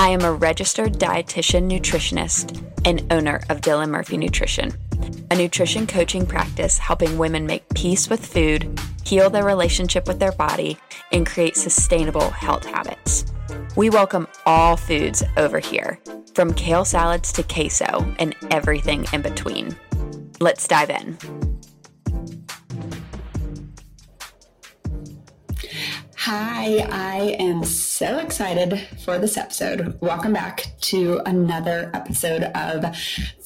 I am a registered dietitian nutritionist and owner of Dylan Murphy Nutrition, a nutrition coaching practice helping women make peace with food, heal their relationship with their body, and create sustainable health habits. We welcome all foods over here, from kale salads to queso and everything in between. Let's dive in. Hi, I am so excited for this episode. Welcome back to another episode of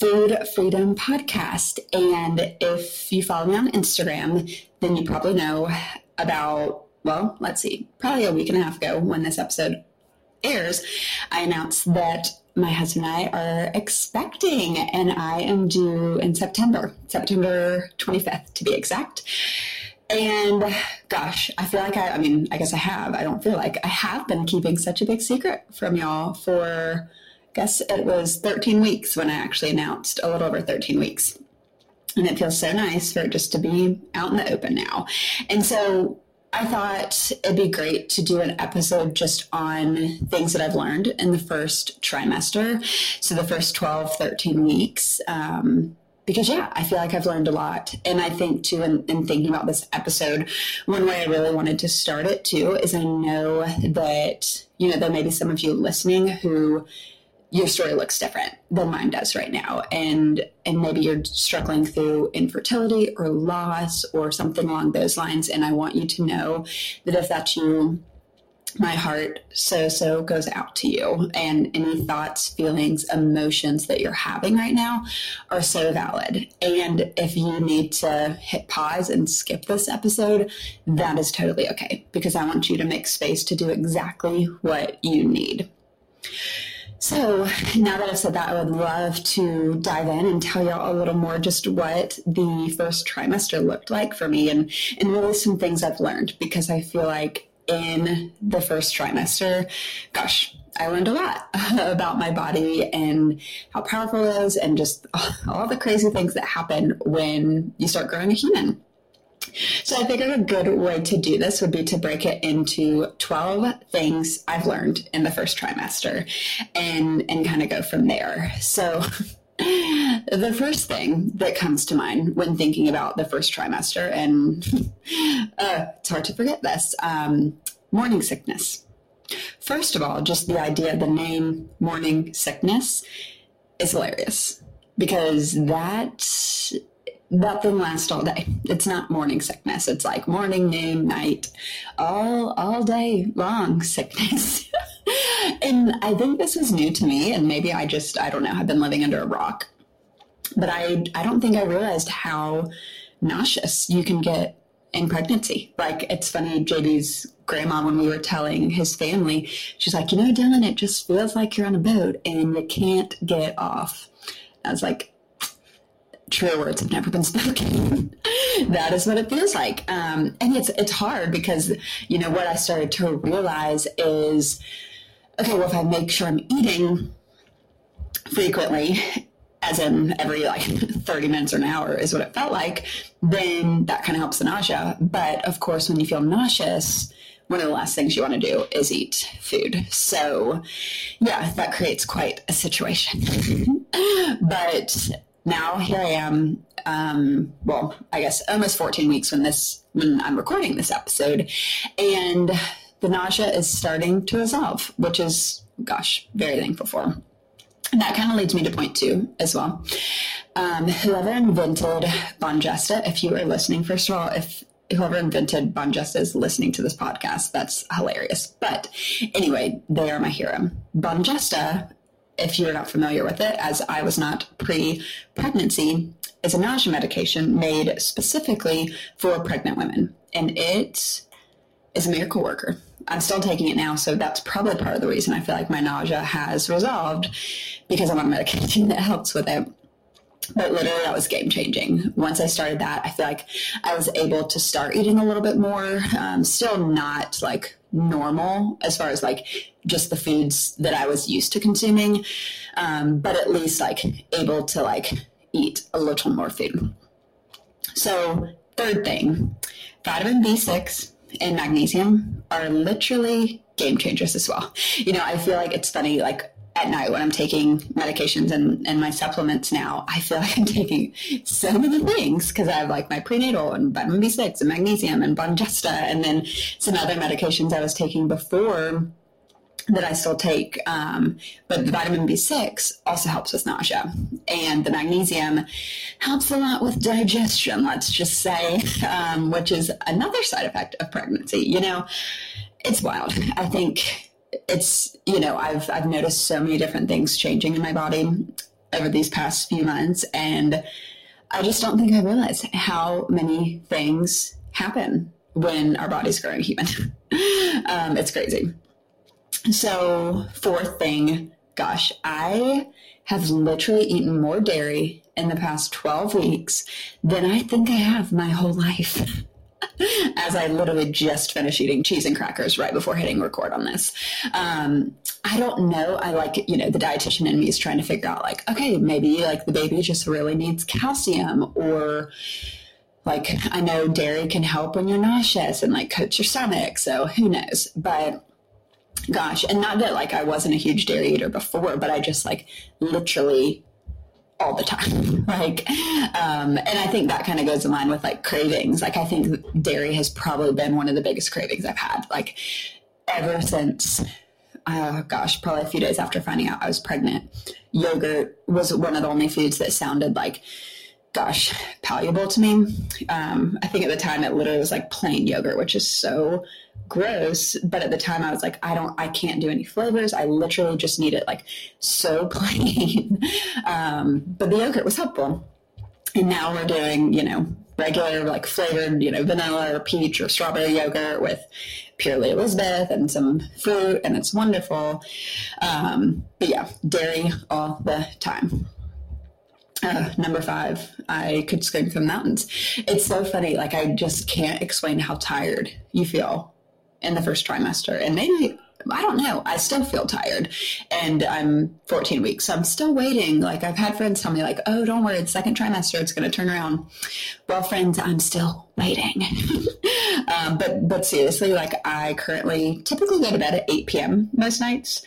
Food Freedom Podcast. And if you follow me on Instagram, then you probably know about, well, let's see, probably a week and a half ago when this episode airs, I announced that my husband and I are expecting, and I am due in September, September 25th to be exact. And gosh, I feel like I, I mean, I guess I have, I don't feel like I have been keeping such a big secret from y'all for, I guess it was 13 weeks when I actually announced, a little over 13 weeks. And it feels so nice for it just to be out in the open now. And so I thought it'd be great to do an episode just on things that I've learned in the first trimester. So the first 12, 13 weeks. Um, because yeah, I feel like I've learned a lot. And I think too, in, in, thinking about this episode, one way I really wanted to start it too is I know that, you know, there may be some of you listening who your story looks different than mine does right now. And and maybe you're struggling through infertility or loss or something along those lines. And I want you to know that if that's you, my heart so so goes out to you. And any thoughts feelings emotions that you're having right now are so valid. And if you need to hit pause and skip this episode that is totally okay because i want you to make space to do exactly what you need. So now that I've said that, I would love to dive in and tell y'all a little more just what the first trimester looked like for me and, and really some things I've learned because I feel like in the first trimester, gosh, I learned a lot about my body and how powerful it is, and just all the crazy things that happen when you start growing a human. So I figured a good way to do this would be to break it into 12 things I've learned in the first trimester and and kind of go from there. So the first thing that comes to mind when thinking about the first trimester, and uh, it's hard to forget this um, morning sickness. First of all, just the idea of the name morning sickness is hilarious because that that thing lasts all day. It's not morning sickness. It's like morning, noon, night, all all day long sickness. and I think this was new to me, and maybe I just I don't know. I've been living under a rock, but I I don't think I realized how nauseous you can get in pregnancy. Like it's funny, JB's grandma when we were telling his family, she's like, you know, Dylan, it just feels like you're on a boat and you can't get off. I was like, true words have never been spoken. that is what it feels like. Um, and it's it's hard because you know what I started to realize is okay, well if I make sure I'm eating frequently, as in every like 30 minutes or an hour is what it felt like, then that kind of helps the nausea. But of course, when you feel nauseous, one of the last things you want to do is eat food. So, yeah, that creates quite a situation. but now here I am. Um, well, I guess almost 14 weeks when this when I'm recording this episode, and the nausea is starting to resolve, which is gosh, very thankful for. And that kind of leads me to point two as well. Um, whoever invented Bonjesta, if you are listening, first of all, if whoever invented Bonjesta is listening to this podcast, that's hilarious. But anyway, they are my hero. Bonjesta if you're not familiar with it, as I was not pre pregnancy, is a nausea medication made specifically for pregnant women. And it is a miracle worker. I'm still taking it now, so that's probably part of the reason I feel like my nausea has resolved because I'm on medication that helps with it. But literally, that was game changing. Once I started that, I feel like I was able to start eating a little bit more. Um, still not like normal as far as like just the foods that I was used to consuming, um, but at least like able to like eat a little more food. So, third thing vitamin B6 and magnesium are literally game changers as well. You know, I feel like it's funny, like at night when I'm taking medications and, and my supplements now, I feel like I'm taking so many things because I have like my prenatal and vitamin B6 and magnesium and Bonjesta and then some other medications I was taking before that I still take. Um, but the vitamin B6 also helps with nausea. And the magnesium helps a lot with digestion, let's just say, um, which is another side effect of pregnancy. You know, it's wild. I think it's you know I've I've noticed so many different things changing in my body over these past few months, and I just don't think I realized how many things happen when our body's growing human. um, it's crazy. So fourth thing, gosh, I have literally eaten more dairy in the past 12 weeks than I think I have my whole life. as I literally just finished eating cheese and crackers right before hitting record on this. Um, I don't know. I like, you know, the dietitian in me is trying to figure out, like, okay, maybe like the baby just really needs calcium or like I know dairy can help when you're nauseous and like coats your stomach. So who knows? But gosh, and not that like I wasn't a huge dairy eater before, but I just like literally all the time. like, um, and I think that kind of goes in line with like cravings. Like, I think dairy has probably been one of the biggest cravings I've had. Like, ever since, uh, gosh, probably a few days after finding out I was pregnant, yogurt was one of the only foods that sounded like, gosh, palatable to me. Um, I think at the time it literally was like plain yogurt, which is so gross. But at the time I was like, I don't, I can't do any flavors. I literally just need it like so plain. um, but the yogurt was helpful. And now we're doing, you know, regular like flavored, you know, vanilla or peach or strawberry yogurt with Purely Elizabeth and some fruit, and it's wonderful. Um, but yeah, dairy all the time. Uh, number five, I could scream from mountains. It's so funny. Like, I just can't explain how tired you feel in the first trimester. And maybe, I don't know, I still feel tired. And I'm 14 weeks, so I'm still waiting. Like I've had friends tell me, like, oh, don't worry, it's second trimester, it's going to turn around. Well, friends, I'm still waiting. um, but but seriously, like I currently typically go to bed at 8 p.m. most nights.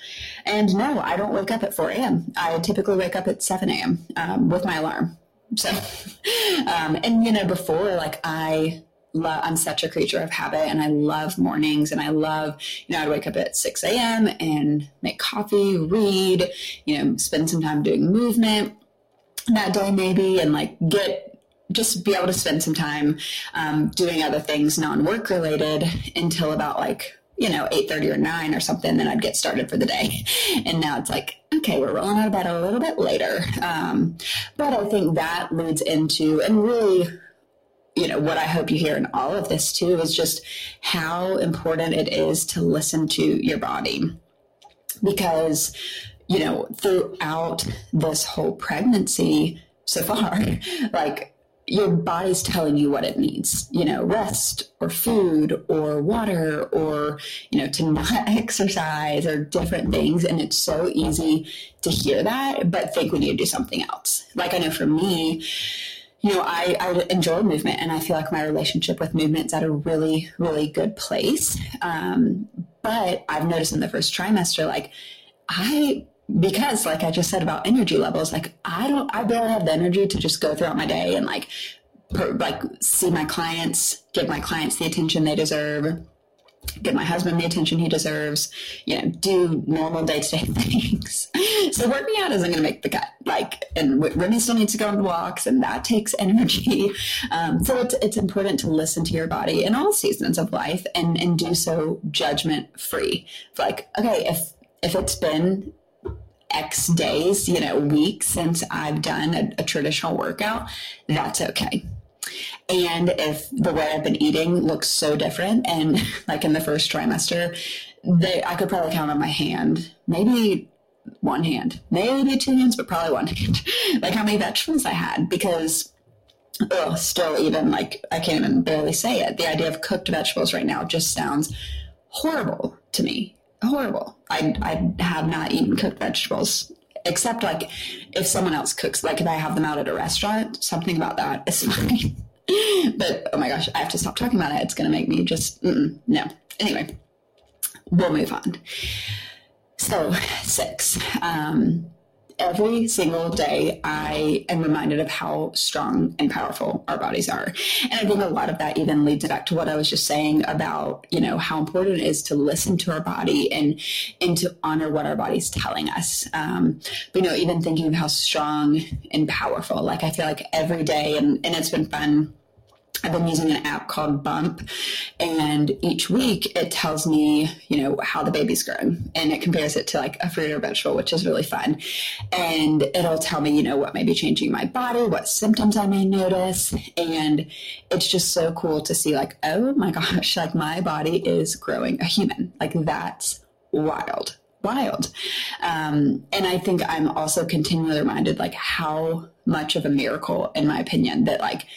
And no, I don't wake up at 4 a.m. I typically wake up at 7 a.m. Um, with my alarm. So, um, and you know, before, like I love, I'm such a creature of habit and I love mornings and I love, you know, I'd wake up at 6 a.m. and make coffee, read, you know, spend some time doing movement that day maybe and like get just be able to spend some time um, doing other things non-work related until about like you know 8.30 or 9 or something then i'd get started for the day and now it's like okay we're rolling out of bed a little bit later um, but i think that leads into and really you know, what I hope you hear in all of this too is just how important it is to listen to your body. Because, you know, throughout this whole pregnancy so far, like your body's telling you what it needs, you know, rest or food or water or, you know, to not exercise or different things. And it's so easy to hear that, but think we need to do something else. Like I know for me, you know, I, I enjoy movement and I feel like my relationship with movement's at a really, really good place. Um, but I've noticed in the first trimester, like I, because like I just said about energy levels, like I don't, I barely have the energy to just go throughout my day and like, per, like see my clients, give my clients the attention they deserve give my husband the attention he deserves, you know, do normal day to day things. so working out isn't going to make the cut. Like, and Remy still needs to go on walks, and that takes energy. Um, so it's it's important to listen to your body in all seasons of life, and and do so judgment free. Like, okay, if if it's been X days, you know, weeks since I've done a, a traditional workout, that's okay and if the way I've been eating looks so different, and like in the first trimester, they, I could probably count on my hand, maybe one hand, maybe two hands, but probably one hand, like how many vegetables I had because oh, still even like I can't even barely say it. The idea of cooked vegetables right now just sounds horrible to me. Horrible. I I have not eaten cooked vegetables except like if someone else cooks. Like if I have them out at a restaurant, something about that is fine. but oh my gosh, I have to stop talking about it. It's going to make me just no. Anyway, we'll move on. So six. Um, every single day I am reminded of how strong and powerful our bodies are. And I think a lot of that even leads back to what I was just saying about, you know, how important it is to listen to our body and and to honor what our body's telling us. Um, but you know, even thinking of how strong and powerful, like I feel like every day and, and it's been fun I've been using an app called Bump, and each week it tells me, you know, how the baby's growing, and it compares it to like a fruit or vegetable, which is really fun. And it'll tell me, you know, what may be changing my body, what symptoms I may notice, and it's just so cool to see, like, oh my gosh, like my body is growing a human. Like that's wild, wild. Um, and I think I'm also continually reminded, like, how much of a miracle, in my opinion, that like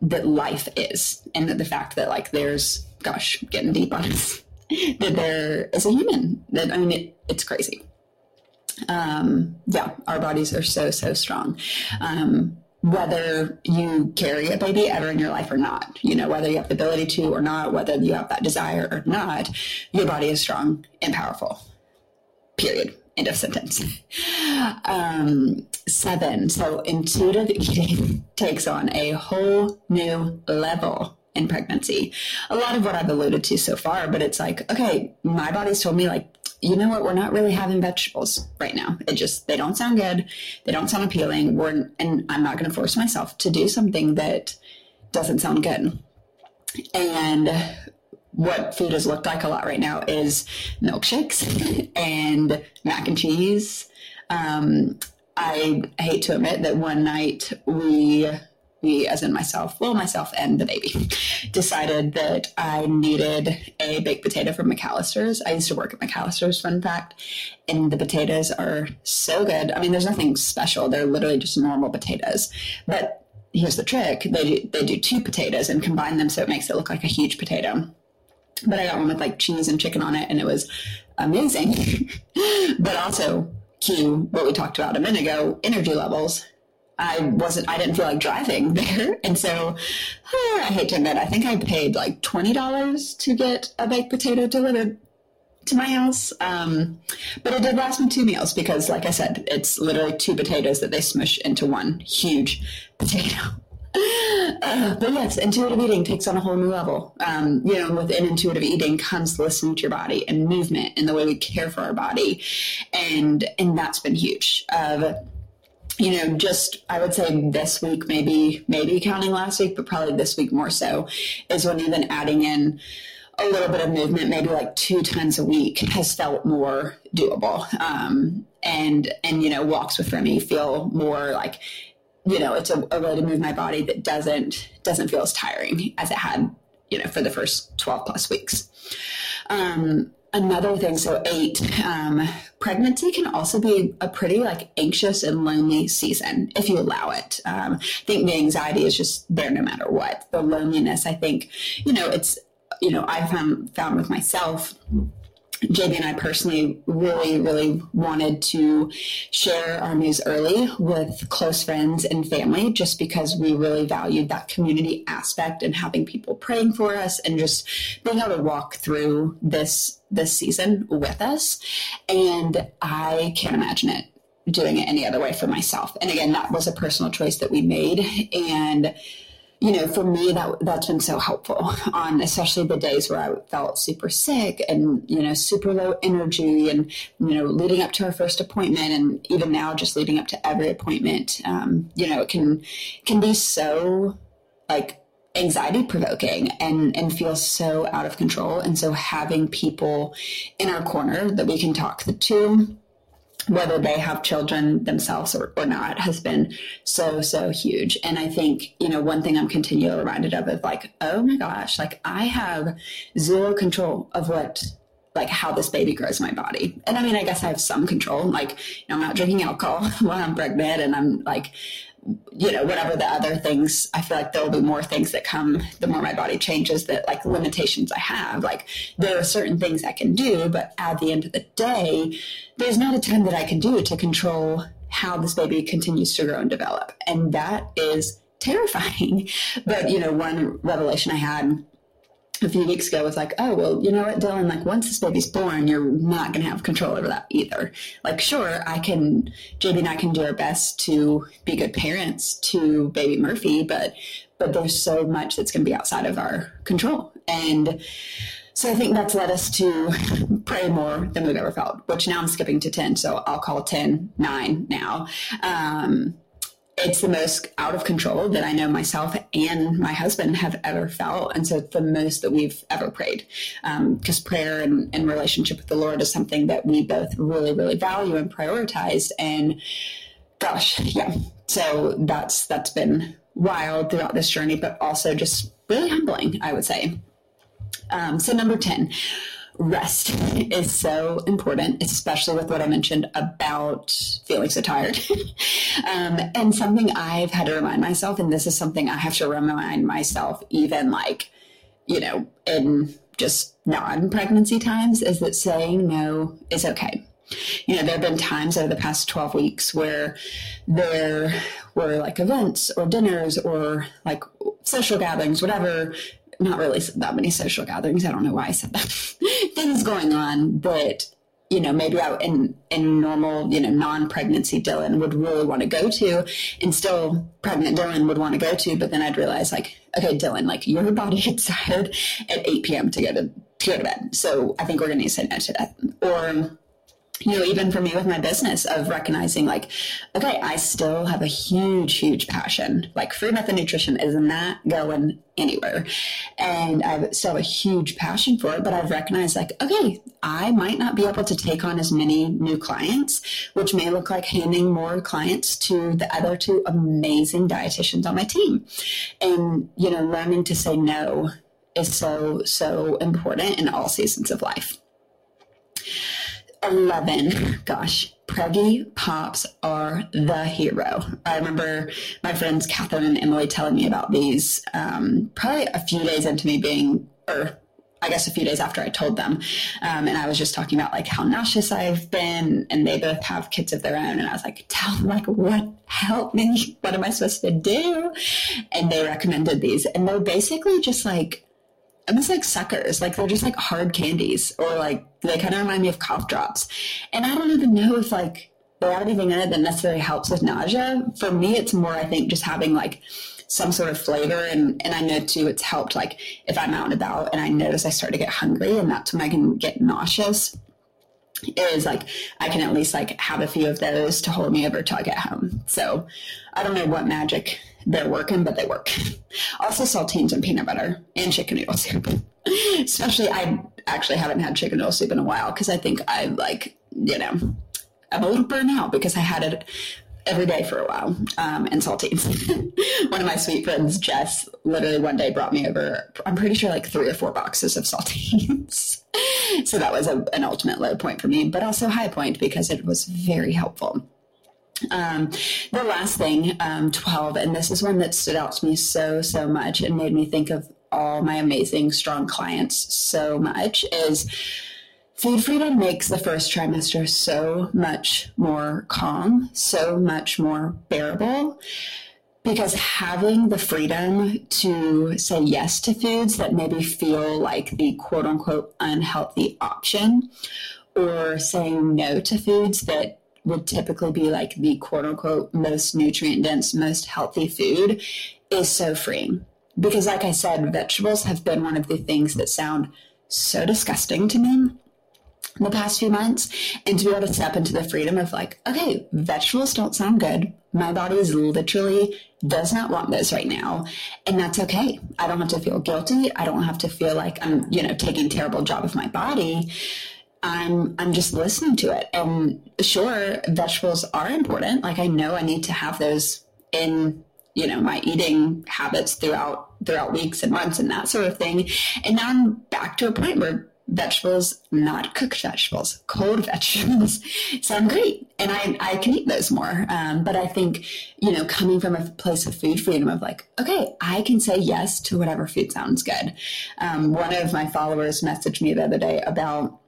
that life is and that the fact that like there's gosh getting deep on this that there is a human that i mean it, it's crazy. Um yeah our bodies are so so strong. Um whether you carry a baby ever in your life or not you know whether you have the ability to or not whether you have that desire or not your body is strong and powerful period end of sentence. Um, seven. So intuitive eating takes on a whole new level in pregnancy. A lot of what I've alluded to so far, but it's like, okay, my body's told me like, you know what? We're not really having vegetables right now. It just, they don't sound good. They don't sound appealing. We're, and I'm not going to force myself to do something that doesn't sound good. And what food has looked like a lot right now is milkshakes and mac and cheese. Um, I hate to admit that one night we, we, as in myself, well, myself and the baby, decided that I needed a baked potato from McAlister's. I used to work at McAlister's, fun fact, and the potatoes are so good. I mean, there's nothing special. They're literally just normal potatoes. But here's the trick. They do, they do two potatoes and combine them so it makes it look like a huge potato but I got one with like cheese and chicken on it, and it was amazing. but also, cue what we talked about a minute ago energy levels. I wasn't, I didn't feel like driving there. And so oh, I hate to admit, I think I paid like $20 to get a baked potato delivered to my house. Um, but it did last me two meals because, like I said, it's literally two potatoes that they smush into one huge potato. Uh, but yes, intuitive eating takes on a whole new level. Um, you know, within intuitive eating comes listening to your body and movement and the way we care for our body, and and that's been huge. Of you know, just I would say this week, maybe maybe counting last week, but probably this week more so, is when even adding in a little bit of movement, maybe like two times a week, has felt more doable. Um, and and you know, walks with Remy feel more like you know, it's a, a way to move my body that doesn't doesn't feel as tiring as it had, you know, for the first 12 plus weeks. Um, another thing, so eight, um, pregnancy can also be a pretty like anxious and lonely season if you allow it. Um, I think the anxiety is just there no matter what. The loneliness, I think, you know, it's, you know, I've found, found with myself JB and I personally really, really wanted to share our news early with close friends and family just because we really valued that community aspect and having people praying for us and just being able to walk through this this season with us. And I can't imagine it doing it any other way for myself. And again, that was a personal choice that we made. And you know, for me, that that's been so helpful. On especially the days where I felt super sick and you know super low energy, and you know, leading up to our first appointment, and even now, just leading up to every appointment, um, you know, it can can be so like anxiety provoking and and feel so out of control, and so having people in our corner that we can talk to whether they have children themselves or, or not has been so so huge. And i think you know one thing i'm continually reminded of is like oh my gosh like i have zero control of what like how this baby grows my body. And i mean i guess i have some control. Like you know, i'm not drinking alcohol while i'm pregnant and i'm like you know, whatever the other things, I feel like there'll be more things that come the more my body changes that like limitations I have. Like there are certain things I can do, but at the end of the day, there's not a ton that I can do to control how this baby continues to grow and develop. And that is terrifying. But, you know, one revelation I had a few weeks ago was like, oh, well, you know what, Dylan, like once this baby's born, you're not going to have control over that either. Like, sure, I can, JB and I can do our best to be good parents to baby Murphy, but, but there's so much that's going to be outside of our control. And so I think that's led us to pray more than we've ever felt, which now I'm skipping to 10. So I'll call 10, 9 now. Um, it's the most out of control that I know myself and my husband have ever felt. And so it's the most that we've ever prayed. Because um, prayer and, and relationship with the Lord is something that we both really, really value and prioritize. And gosh, yeah. So that's that's been wild throughout this journey, but also just really humbling, I would say. Um, so number 10 rest is so important, especially with what I mentioned about feeling so tired. um, and something I've had to remind myself, and this is something I have to remind myself, even like, you know, in just non pregnancy times, is that saying no is okay. You know, there have been times over the past 12 weeks where there were like events or dinners or like social gatherings, whatever not really that many social gatherings. I don't know why I said that. Things going on that, you know, maybe I, in, in normal, you know, non-pregnancy Dylan would really want to go to and still pregnant Dylan would want to go to. But then I'd realize like, okay, Dylan, like your body gets tired at 8 p.m. to go to, to go to bed. So I think we're going to say no to that. Or, you know, even for me with my business of recognizing like, okay, I still have a huge, huge passion. Like Free Method Nutrition is not going anywhere. And I still have a huge passion for it, but I've recognized like, okay, I might not be able to take on as many new clients, which may look like handing more clients to the other two amazing dietitians on my team. And, you know, learning to say no is so, so important in all seasons of life. 11. Gosh, Preggie Pops are the hero. I remember my friends Catherine and Emily telling me about these um, probably a few days into me being, or I guess a few days after I told them. Um, and I was just talking about like how nauseous I've been, and they both have kids of their own. And I was like, tell them like what help me? What am I supposed to do? And they recommended these, and they're basically just like almost like suckers. Like they're just like hard candies, or like they kind of remind me of cough drops. And I don't even know if like they have anything in it that necessarily helps with nausea. For me, it's more I think just having like some sort of flavor, and and I know too it's helped. Like if I'm out and about and I notice I start to get hungry, and that's when I can get nauseous. Is like I can at least like have a few of those to hold me over till I get home. So I don't know what magic they're working, but they work. Also, saltines and peanut butter and chicken noodle soup. Especially, I actually haven't had chicken noodle soup in a while because I think I like, you know, I'm a little burned out because I had it every day for a while. Um, and saltines. one of my sweet friends, Jess, literally one day brought me over, I'm pretty sure like three or four boxes of saltines. so that was a, an ultimate low point for me, but also high point because it was very helpful. Um, the last thing, um, 12, and this is one that stood out to me so, so much and made me think of all my amazing, strong clients so much is food freedom makes the first trimester so much more calm, so much more bearable. Because having the freedom to say yes to foods that maybe feel like the quote unquote unhealthy option, or saying no to foods that would typically be like the quote unquote most nutrient dense, most healthy food is so freeing. Because, like I said, vegetables have been one of the things that sound so disgusting to me in the past few months. And to be able to step into the freedom of like, okay, vegetables don't sound good. My body is literally does not want those right now. And that's okay. I don't have to feel guilty. I don't have to feel like I'm, you know, taking terrible job of my body I'm I'm just listening to it. And sure, vegetables are important. Like I know I need to have those in you know my eating habits throughout throughout weeks and months and that sort of thing. And now I'm back to a point where vegetables, not cooked vegetables, cold vegetables sound great. And I, I can eat those more. Um, but I think, you know, coming from a place of food freedom of like, okay, I can say yes to whatever food sounds good. Um, one of my followers messaged me the other day about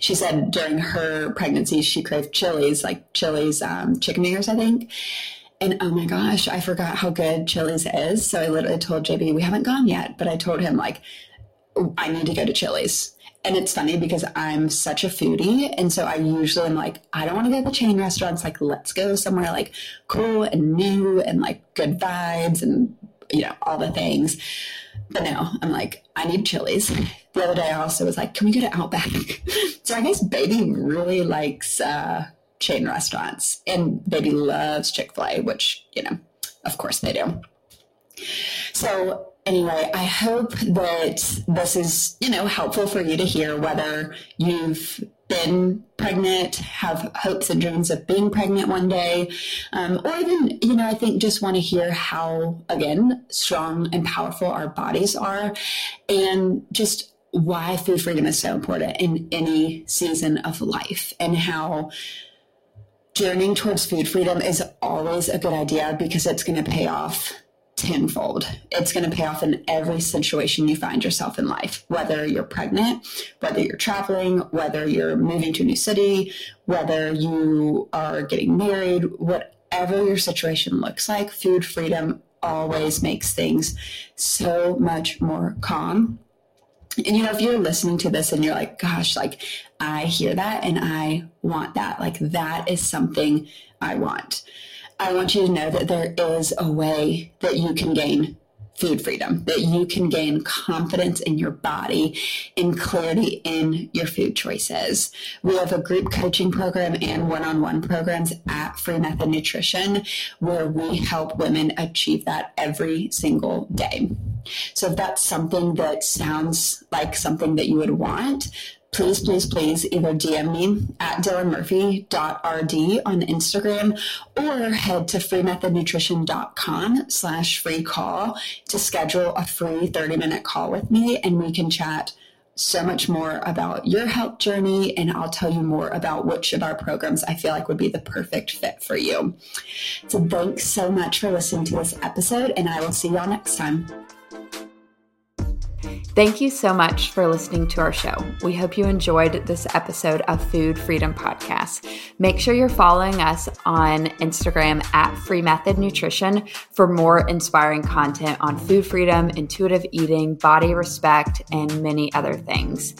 she said during her pregnancy she craved Chili's, like Chili's um, chicken fingers, I think. And oh my gosh, I forgot how good Chili's is. So I literally told JB, we haven't gone yet, but I told him like, I need to go to Chili's. And it's funny because I'm such a foodie. And so I usually am like, I don't want to go to chain restaurants. Like, let's go somewhere like cool and new and like good vibes and, you know, all the things. But no, I'm like, I need Chili's. The other day I also was like, can we go to Outback? so I guess baby really likes uh, chain restaurants and baby loves Chick fil A, which, you know, of course they do. So anyway, I hope that this is, you know, helpful for you to hear whether you've been pregnant, have hopes and dreams of being pregnant one day, um, or even, you know, I think just want to hear how, again, strong and powerful our bodies are and just why food freedom is so important in any season of life and how journeying towards food freedom is always a good idea because it's going to pay off tenfold. It's going to pay off in every situation you find yourself in life, whether you're pregnant, whether you're traveling, whether you're moving to a new city, whether you are getting married, whatever your situation looks like, food freedom always makes things so much more calm. And you know, if you're listening to this and you're like, gosh, like I hear that and I want that, like that is something I want. I want you to know that there is a way that you can gain food freedom, that you can gain confidence in your body and clarity in your food choices. We have a group coaching program and one on one programs at Free Method Nutrition where we help women achieve that every single day. So if that's something that sounds like something that you would want, please, please, please either DM me at dylanmurphy.rd on Instagram or head to freemethodnutrition.com slash free call to schedule a free 30 minute call with me and we can chat so much more about your health journey and I'll tell you more about which of our programs I feel like would be the perfect fit for you. So thanks so much for listening to this episode and I will see y'all next time. Thank you so much for listening to our show. We hope you enjoyed this episode of Food Freedom Podcast. Make sure you're following us on Instagram at Free Method Nutrition for more inspiring content on food freedom, intuitive eating, body respect, and many other things.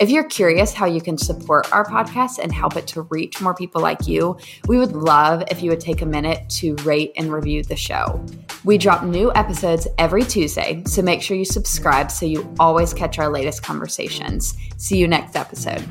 If you're curious how you can support our podcast and help it to reach more people like you, we would love if you would take a minute to rate and review the show. We drop new episodes every Tuesday, so make sure you subscribe so you always catch our latest conversations. See you next episode.